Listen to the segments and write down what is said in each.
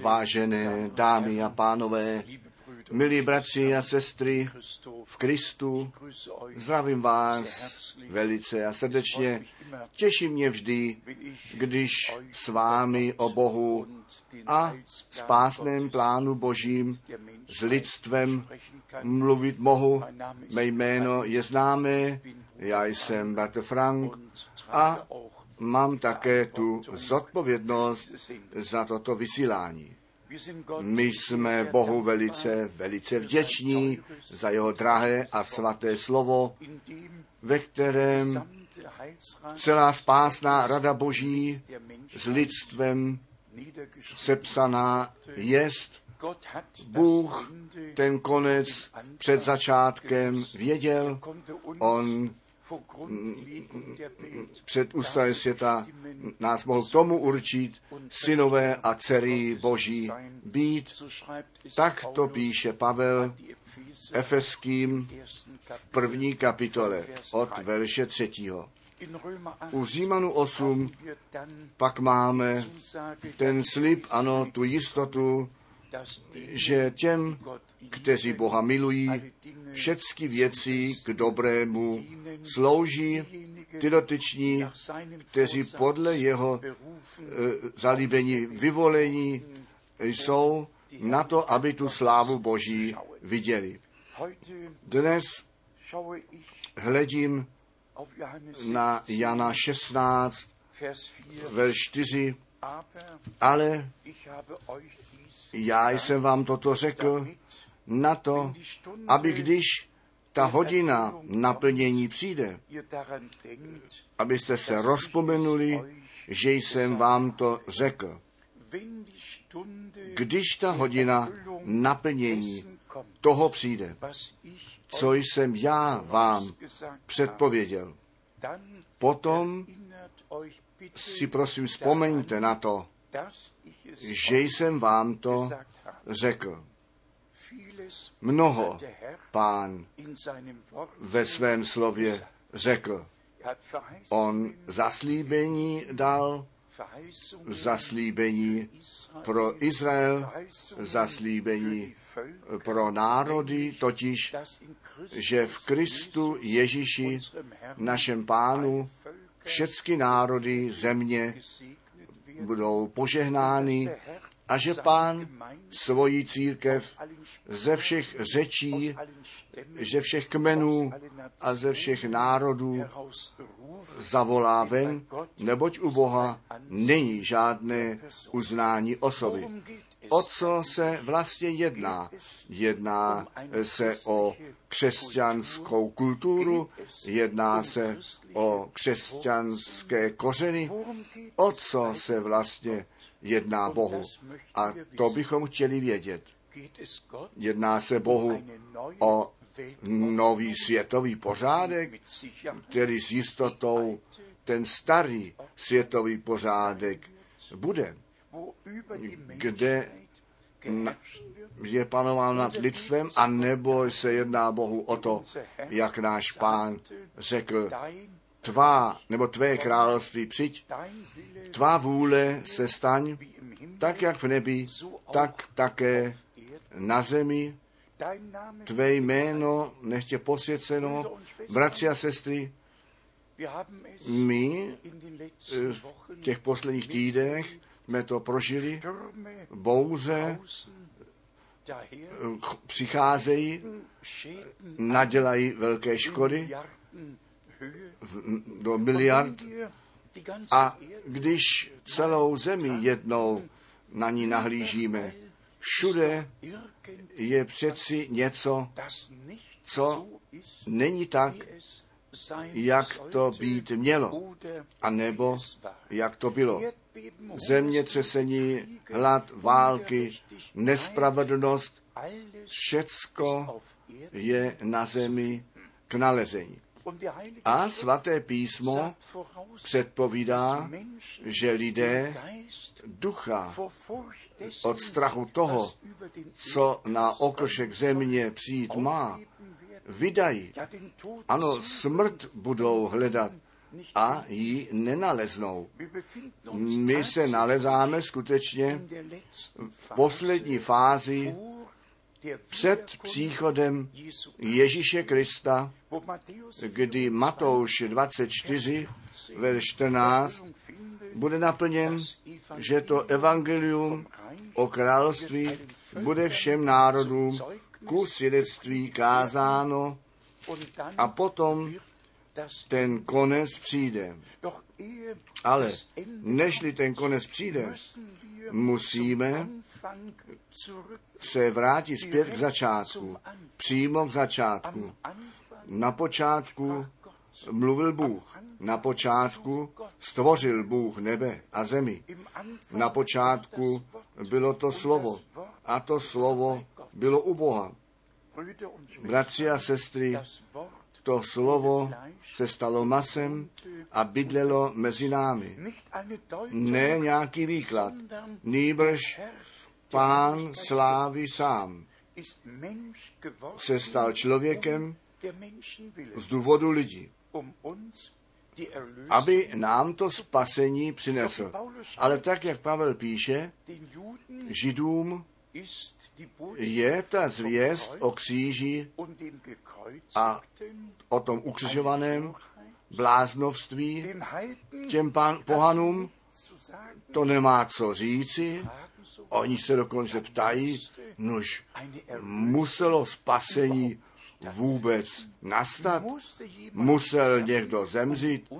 Vážené dámy a pánové, milí bratři a sestry v Kristu, zdravím vás velice a srdečně. Těší mě vždy, když s vámi o Bohu a spásném plánu Božím s lidstvem mluvit mohu. Mé jméno je známé, já jsem bratr Frank a mám také tu zodpovědnost za toto vysílání. My jsme Bohu velice, velice vděční za jeho drahé a svaté slovo, ve kterém celá spásná rada Boží s lidstvem sepsaná jest. Bůh ten konec před začátkem věděl, on před ústavem světa nás mohl k tomu určit synové a dcery Boží být. Tak to píše Pavel Efeským v první kapitole od verše třetího. U Římanu 8 pak máme ten slib, ano, tu jistotu, že těm, kteří Boha milují, všechny věci k dobrému slouží ty dotyční, kteří podle jeho e, zalíbení vyvolení jsou na to, aby tu slávu Boží viděli. Dnes hledím na Jana 16, verš 4, ale já jsem vám toto řekl na to, aby když ta hodina naplnění přijde, abyste se rozpomenuli, že jsem vám to řekl. Když ta hodina naplnění toho přijde, co jsem já vám předpověděl, potom si prosím vzpomeňte na to, že jsem vám to řekl. Mnoho pán ve svém slově řekl. On zaslíbení dal, zaslíbení pro Izrael, zaslíbení pro národy, totiž, že v Kristu Ježíši, našem pánu, všechny národy země budou požehnány a že pán svoji církev ze všech řečí, ze všech kmenů a ze všech národů zavolá ven, neboť u Boha není žádné uznání osoby. O co se vlastně jedná? Jedná se o křesťanskou kulturu, jedná se o křesťanské kořeny. O co se vlastně jedná Bohu? A to bychom chtěli vědět. Jedná se Bohu o nový světový pořádek, který s jistotou ten starý světový pořádek bude, kde je panoval nad lidstvem, a nebo se jedná Bohu o to, jak náš pán řekl, tvá nebo tvé království přijď, tvá vůle se staň, tak jak v nebi, tak také na zemi, tvé jméno nechtě posvěceno, bratři a sestry, my eh, v těch posledních týdnech jsme to prožili, bouře eh, přicházejí, nadělají velké škody do miliard. A když celou zemi jednou na ní nahlížíme, všude je přeci něco, co není tak, jak to být mělo, anebo jak to bylo. Zemětřesení, hlad, války, nespravedlnost, všecko je na zemi k nalezení. A svaté písmo předpovídá, že lidé ducha od strachu toho, co na okrošek země přijít má, vydají. Ano, smrt budou hledat a ji nenaleznou. My se nalezáme skutečně v poslední fázi před příchodem Ježíše Krista, kdy Matouš 24, ve 14, bude naplněn, že to evangelium o království bude všem národům ku svědectví kázáno a potom ten konec přijde. Ale nežli ten konec přijde, musíme se vrátit zpět k začátku, přímo k začátku. Na počátku mluvil Bůh. Na počátku stvořil Bůh nebe a zemi. Na počátku bylo to slovo. A to slovo bylo u Boha. Bratři a sestry, to slovo se stalo masem a bydlelo mezi námi. Ne nějaký výklad, nýbrž pán slávy sám. Se stal člověkem z důvodu lidí, aby nám to spasení přinesl. Ale tak, jak Pavel píše, židům je ta zvěst o kříži a o tom ukřižovaném bláznovství těm pán, pohanům to nemá co říci. Oni se dokonce ptají, nož muselo spasení vůbec nastat? Musel někdo zemřít,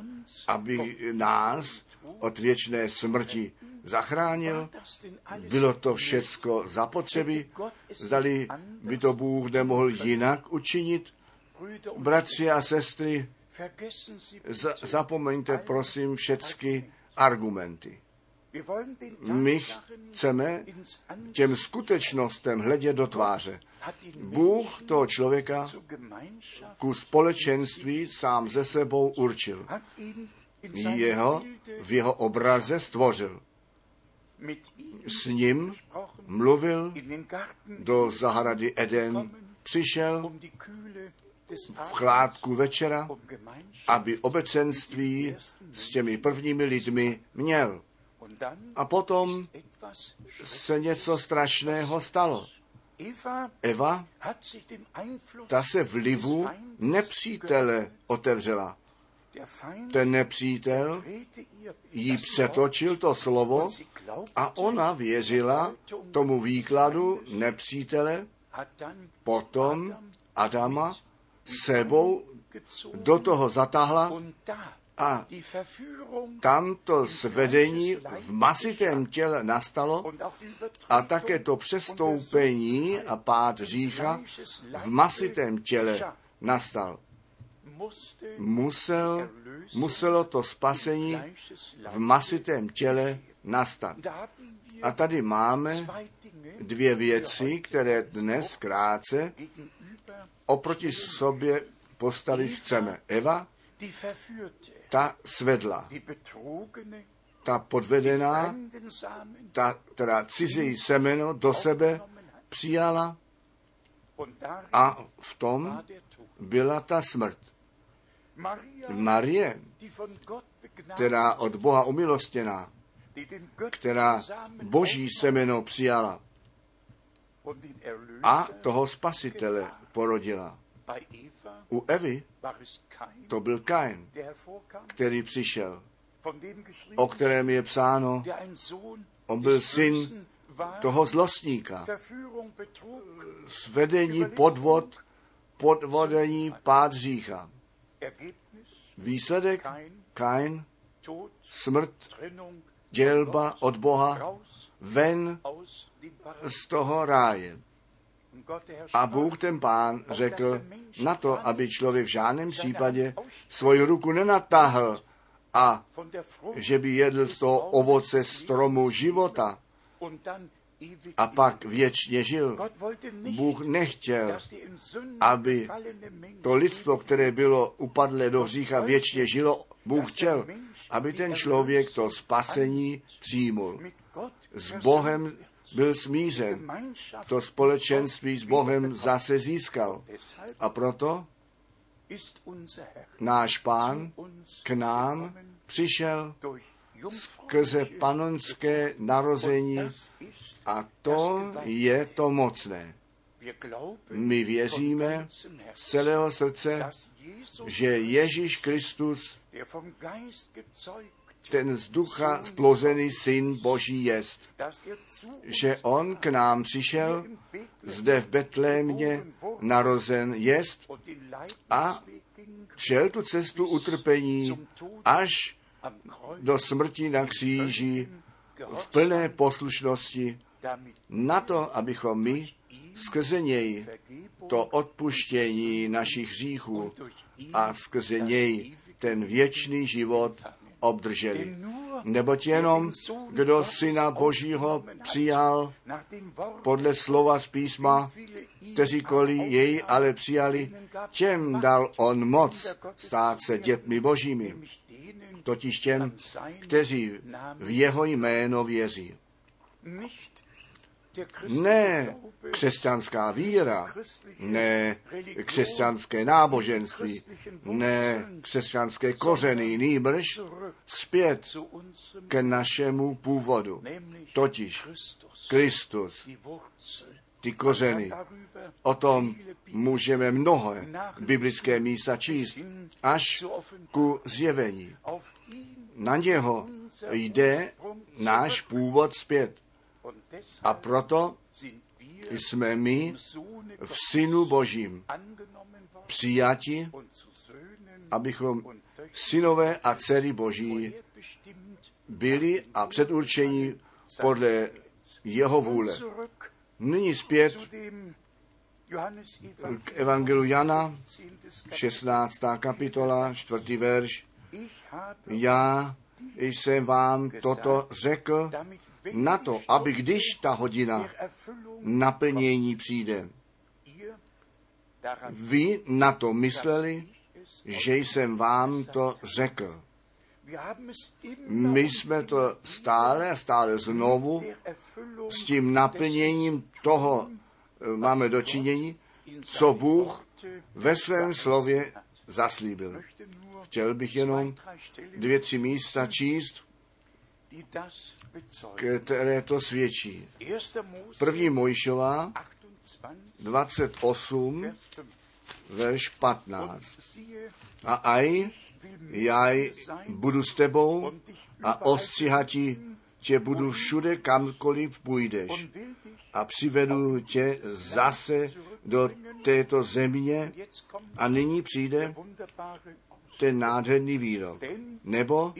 aby nás od věčné smrti zachránil? Bylo to všecko zapotřebí? Zdali by to Bůh nemohl jinak učinit? Bratři a sestry, zapomeňte prosím všechny argumenty. My chceme těm skutečnostem hledět do tváře. Bůh toho člověka ku společenství sám ze sebou určil. Jeho v jeho obraze stvořil. S ním mluvil do zahrady Eden, přišel v chládku večera, aby obecenství s těmi prvními lidmi měl. A potom se něco strašného stalo. Eva, ta se vlivu nepřítele otevřela. Ten nepřítel jí přetočil to slovo a ona věřila tomu výkladu nepřítele, potom Adama sebou do toho zatáhla a tam to svedení v masitém těle nastalo a také to přestoupení a pád řícha v masitém těle nastal. Musel, muselo to spasení v masitém těle nastat. A tady máme dvě věci, které dnes krátce oproti sobě postavit chceme. Eva, ta svedla, ta podvedená, ta, která cizí semeno do sebe přijala a v tom byla ta smrt. Marie, která od Boha umilostěná, která boží semeno přijala a toho spasitele porodila. U Evy to byl Kain, který přišel, o kterém je psáno, on byl syn toho zlostníka. Svedení, podvod, podvodení, pád řícha. Výsledek? Kain, smrt, dělba od Boha, ven z toho ráje. A Bůh ten pán řekl na to, aby člověk v žádném případě svoji ruku nenatáhl a že by jedl z toho ovoce stromu života a pak věčně žil. Bůh nechtěl, aby to lidstvo, které bylo upadlé do hřícha, věčně žilo. Bůh chtěl, aby ten člověk to spasení přijmul. S Bohem byl smířen, to společenství s Bohem zase získal. A proto náš pán k nám přišel skrze panonské narození a to je to mocné. My věříme z celého srdce, že Ježíš Kristus, ten z ducha splozený syn Boží jest, že on k nám přišel, zde v Betlémě narozen jest a šel tu cestu utrpení až do smrti na kříži v plné poslušnosti na to, abychom my skrze něj to odpuštění našich hříchů a skrze něj ten věčný život obdrželi. Neboť jenom, kdo Syna Božího přijal podle slova z písma, kteříkoliv jej ale přijali, těm dal on moc stát se dětmi božími, totiž těm, kteří v jeho jméno věří. Ne křesťanská víra, ne křesťanské náboženství, ne křesťanské kořeny, nýbrž zpět ke našemu původu, totiž Kristus, ty kořeny. O tom můžeme mnohé biblické místa číst, až ku zjevení. Na něho jde náš původ zpět. A proto jsme my v Synu Božím přijati, abychom synové a dcery Boží byli a předurčení podle jeho vůle. Nyní zpět k Evangelu Jana, 16. kapitola, 4. verš. Já jsem vám toto řekl na to, aby když ta hodina naplnění přijde, vy na to mysleli, že jsem vám to řekl. My jsme to stále a stále znovu s tím naplněním toho eh, máme dočinění, co Bůh ve svém slově zaslíbil. Chtěl bych jenom dvě, tři místa číst, které to svědčí. První Mojšová 28, verš 15. A aj, jaj budu s tebou a ostříhati tě budu všude, kamkoliv půjdeš. A přivedu tě zase do této země a nyní přijde ten nádherný výrok. Nebo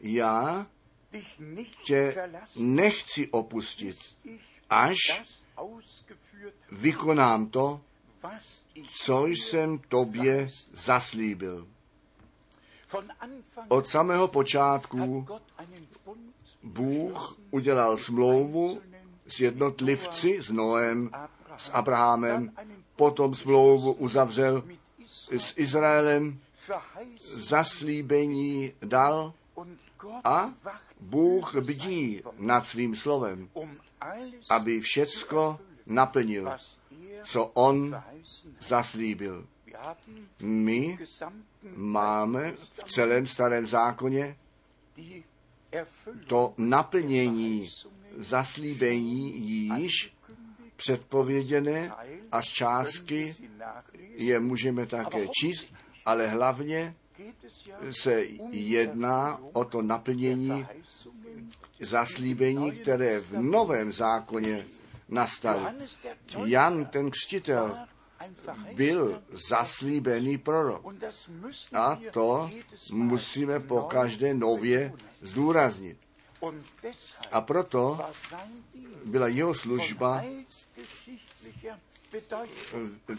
já tě nechci opustit, až vykonám to, co jsem tobě zaslíbil. Od samého počátku Bůh udělal smlouvu s jednotlivci, s Noem, s Abrahamem, potom smlouvu uzavřel s Izraelem, zaslíbení dal a Bůh bdí nad svým slovem, aby všecko naplnil, co on zaslíbil. My máme v celém starém zákoně to naplnění zaslíbení již předpověděné a z částky je můžeme také číst, ale hlavně se jedná o to naplnění zaslíbení, které v novém zákoně nastaly. Jan ten křtitel byl zaslíbený prorok. A to musíme po každé nově zdůraznit. A proto byla jeho služba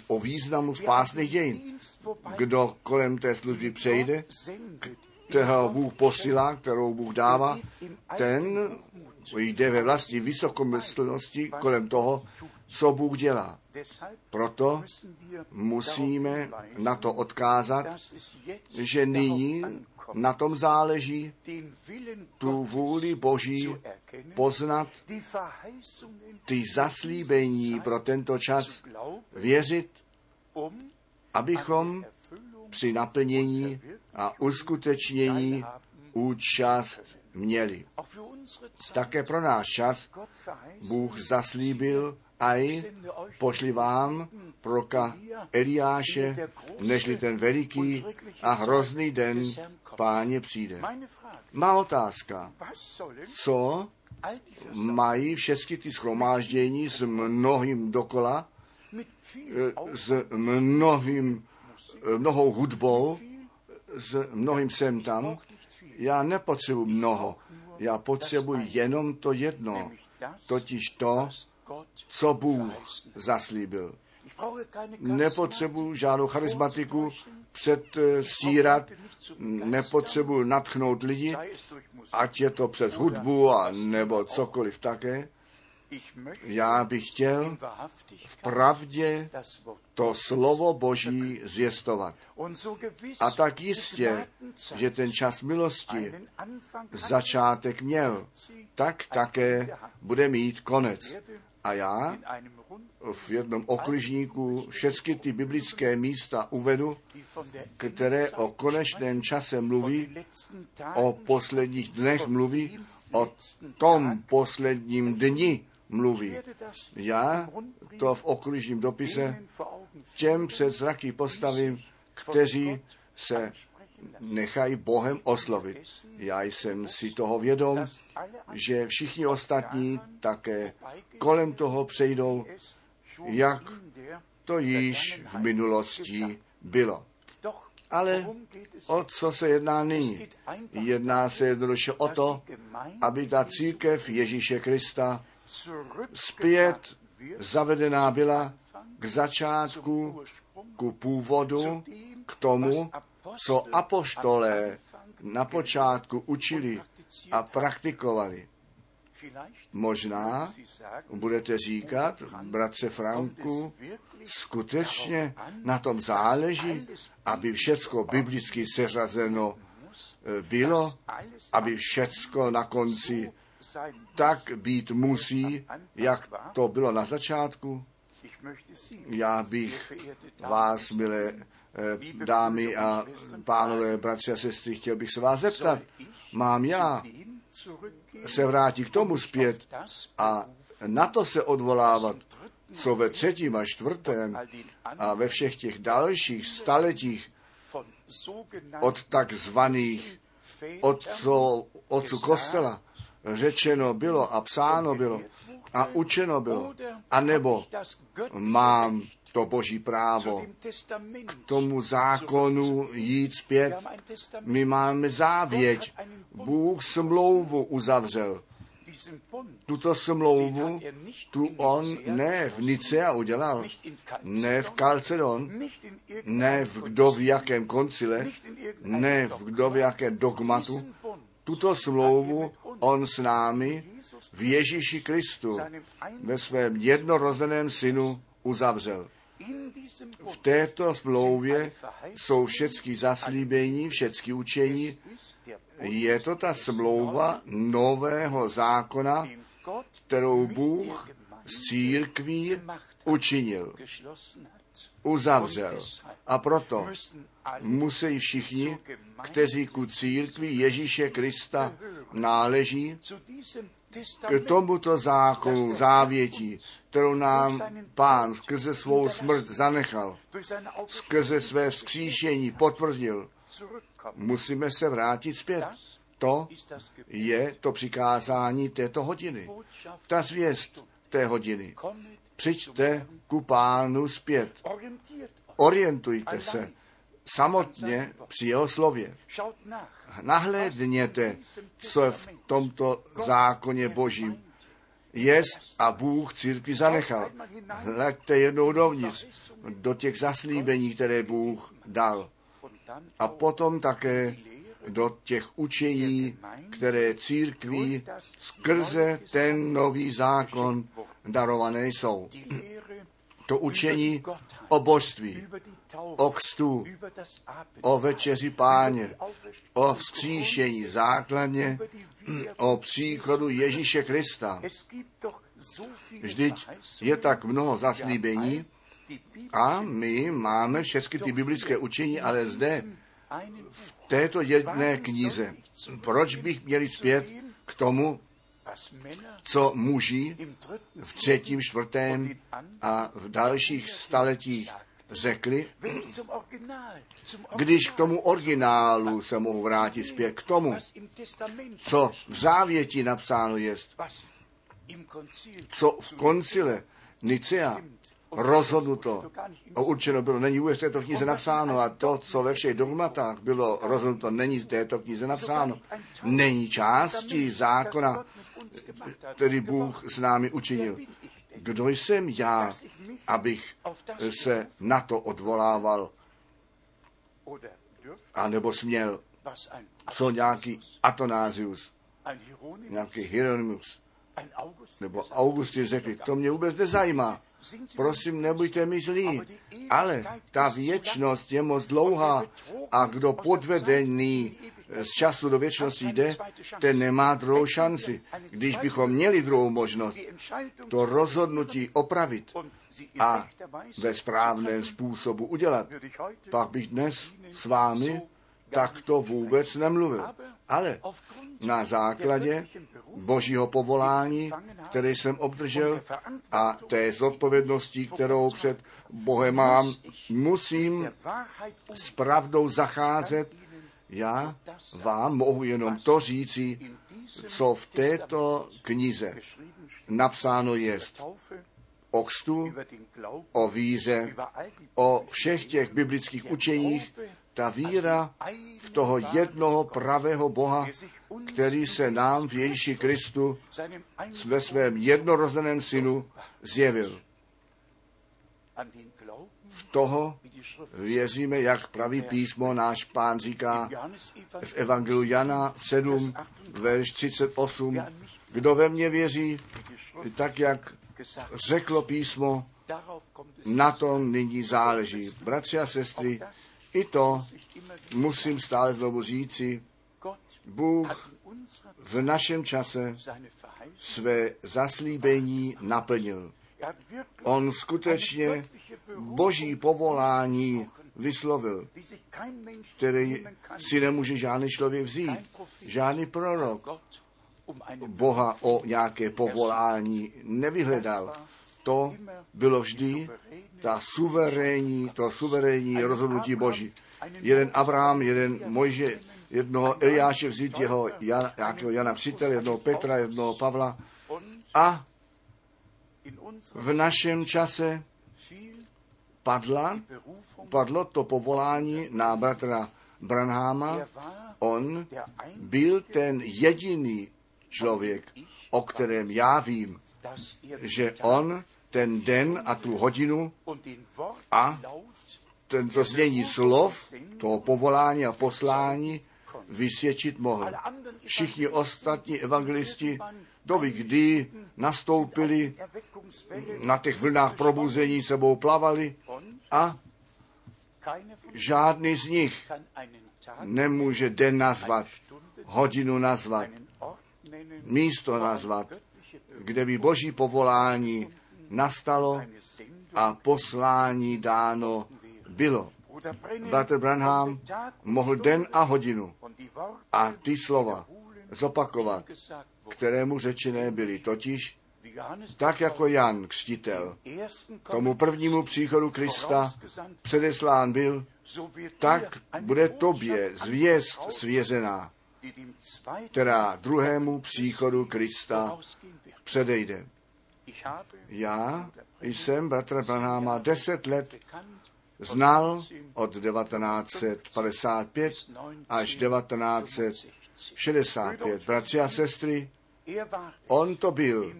o významu spásných dějin. Kdo kolem té služby přejde, kterého Bůh posílá, kterou Bůh dává, ten jde ve vlastní vysokomyslnosti kolem toho, co Bůh dělá. Proto musíme na to odkázat, že nyní na tom záleží tu vůli Boží poznat, ty zaslíbení pro tento čas věřit, abychom při naplnění a uskutečnění účast měli. Také pro náš čas Bůh zaslíbil aj pošli vám proka Eliáše, nežli ten veliký a hrozný den páně přijde. Má otázka, co mají všechny ty schromáždění s mnohým dokola, s mnohým, mnohou hudbou, s mnohým sem tam. Já nepotřebuji mnoho, já potřebuji jenom to jedno, totiž to, co Bůh zaslíbil. Nepotřebuji žádnou charismatiku předstírat, nepotřebuji natchnout lidi, ať je to přes hudbu a nebo cokoliv také. Já bych chtěl v pravdě to slovo Boží zvěstovat. A tak jistě, že ten čas milosti začátek měl, tak také bude mít konec. A já v jednom okližníku všechny ty biblické místa uvedu, které o konečném čase mluví, o posledních dnech mluví, o tom posledním dni mluví. Já to v okližním dopise těm před zraky postavím, kteří se nechají Bohem oslovit. Já jsem si toho vědom, že všichni ostatní také kolem toho přejdou, jak to již v minulosti bylo. Ale o co se jedná nyní? Jedná se jednoduše o to, aby ta církev Ježíše Krista zpět zavedená byla k začátku, ku původu, k tomu, co apoštolé na počátku učili a praktikovali. Možná budete říkat, bratře Franku, skutečně na tom záleží, aby všecko biblicky seřazeno e, bylo, aby všecko na konci tak být musí, jak to bylo na začátku. Já bych vás, milé Eh, dámy a pánové, bratři a sestry, chtěl bych se vás zeptat, mám já se vrátit k tomu zpět a na to se odvolávat, co ve třetím a čtvrtém a ve všech těch dalších staletích od takzvaných otců, otců kostela řečeno bylo a psáno bylo a učeno bylo, anebo mám to boží právo k tomu zákonu jít zpět. My máme závěť. Bůh smlouvu uzavřel. Tuto smlouvu tu on ne v Nicea udělal, ne v Kalcedon, ne v kdo v jakém koncile, ne v kdo v jakém dogmatu. Tuto smlouvu on s námi v Ježíši Kristu ve svém jednorozeném synu uzavřel. V této smlouvě jsou všechny zaslíbení, všechny učení. Je to ta smlouva nového zákona, kterou Bůh z církví učinil, uzavřel. A proto musí všichni, kteří ku církvi Ježíše Krista náleží, k tomuto zákonu závětí, kterou nám pán skrze svou smrt zanechal, skrze své vzkříšení potvrdil, musíme se vrátit zpět. To je to přikázání této hodiny. Ta zvěst té hodiny. Přijďte ku pánu zpět. Orientujte se samotně při jeho slově. Nahlédněte, co v tomto zákoně božím jest a Bůh církvi zanechal. Hleďte jednou dovnitř, do těch zaslíbení, které Bůh dal. A potom také do těch učení, které církví skrze ten nový zákon darované jsou. To učení o božství, o kstu, o večeři páně, o vzkříšení základně, o příchodu Ježíše Krista. Vždyť je tak mnoho zaslíbení a my máme všechny ty biblické učení, ale zde v této jedné knize. Proč bych měl zpět k tomu, co muži v třetím, čtvrtém a v dalších staletích řekli, když k tomu originálu se mohu vrátit zpět, k tomu, co v závěti napsáno je, co v koncile Nicea rozhodnuto určeno bylo, není vůbec této knize napsáno a to, co ve všech dogmatách bylo rozhodnuto, není z této knize napsáno. Není částí zákona, který Bůh s námi učinil. Kdo jsem já, abych se na to odvolával? A nebo směl, co nějaký Atonázius, nějaký Hieronymus, nebo Augustin řekli, to mě vůbec nezajímá. Prosím, nebuďte mi zlí, ale ta věčnost je moc dlouhá a kdo podvedený z času do věčnosti jde, ten nemá druhou šanci. Když bychom měli druhou možnost, to rozhodnutí opravit a ve správném způsobu udělat, pak bych dnes s vámi takto vůbec nemluvil. Ale na základě božího povolání, které jsem obdržel a té zodpovědnosti, kterou před Bohem mám, musím s pravdou zacházet. Já vám mohu jenom to říci, co v této knize napsáno je o kstu, o víře, o všech těch biblických učeních, ta víra v toho jednoho pravého Boha, který se nám v Ježíši Kristu ve svém jednorozeném synu zjevil. V toho věříme, jak praví písmo náš pán říká v Evangeliu Jana 7, verš 38. Kdo ve mně věří, tak jak řeklo písmo, na tom nyní záleží. Bratři a sestry, i to musím stále znovu říci, Bůh v našem čase své zaslíbení naplnil. On skutečně boží povolání vyslovil, který si nemůže žádný člověk vzít, žádný prorok. Boha o nějaké povolání nevyhledal. To bylo vždy ta suverénní, to suverénní rozhodnutí Boží. Jeden Abraham, jeden Mojže, jednoho Eliáše vzít jeho Jan, nějakého Jana Křitel, jednoho Petra, jednoho Pavla a v našem čase padla, padlo to povolání na bratra Branháma. On byl ten jediný člověk, o kterém já vím, že on ten den a tu hodinu a tento znění slov, toho povolání a poslání vysvědčit mohl. Všichni ostatní evangelisti doby, kdy nastoupili na těch vlnách probuzení, sebou plavali a žádný z nich nemůže den nazvat, hodinu nazvat, místo nazvat, kde by boží povolání nastalo a poslání dáno bylo. Bratr Branham mohl den a hodinu a ty slova zopakovat, kterému řečené byly, totiž tak jako Jan Křtitel tomu prvnímu příchodu Krista předeslán byl, tak bude tobě zvěst svěřená, která druhému příchodu Krista předejde. Já jsem bratra Branáma deset let znal od 1955 až 1965. Bratři a sestry, on to byl,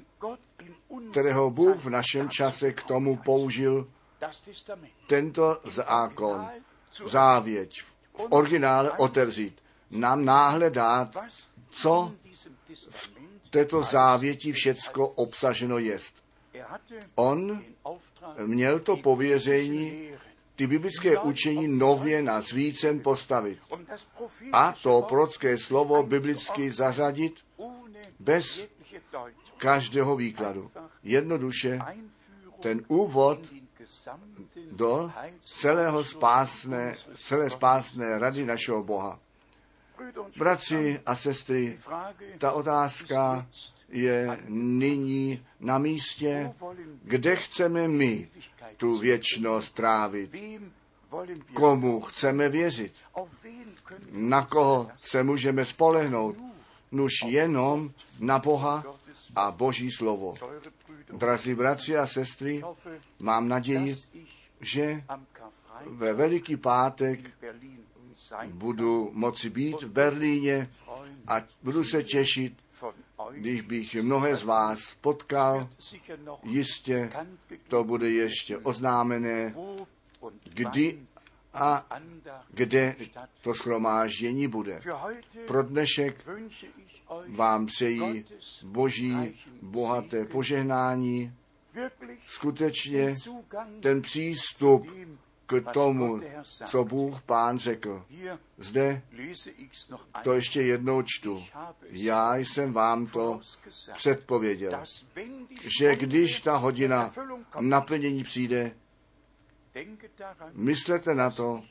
kterého Bůh v našem čase k tomu použil tento zákon, závěť v originále otevřít. nám náhle dát, co v této závěti všecko obsaženo jest. On měl to pověření ty biblické učení nově na zvícen postavit a to prorocké slovo biblicky zařadit bez každého výkladu. Jednoduše ten úvod do celého spásné, celé spásné rady našeho Boha. Bratři a sestry, ta otázka je nyní na místě, kde chceme my tu věčnost trávit. Komu chceme věřit? Na koho se můžeme spolehnout? Nuž jenom na Boha a Boží slovo. Drazí bratři a sestry, mám naději, že ve Veliký pátek budu moci být v Berlíně a budu se těšit, když bych mnohé z vás potkal, jistě to bude ještě oznámené, kdy a kde to schromáždění bude. Pro dnešek vám přeji boží bohaté požehnání, skutečně ten přístup k tomu, co Bůh Pán řekl. Zde to ještě jednou čtu. Já jsem vám to předpověděl, že když ta hodina naplnění přijde, Myslete na to,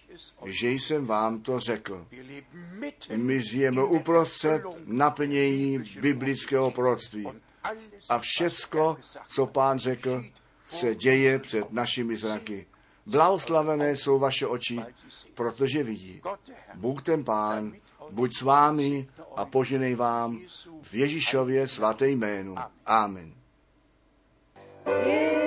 že jsem vám to řekl. My žijeme uprostřed naplnění biblického proroctví. A všecko, co pán řekl, se děje před našimi zraky. Blahoslavené jsou vaše oči, protože vidí. Bůh ten pán, buď s vámi a poženej vám v Ježíšově svaté jménu. Amen. Yeah.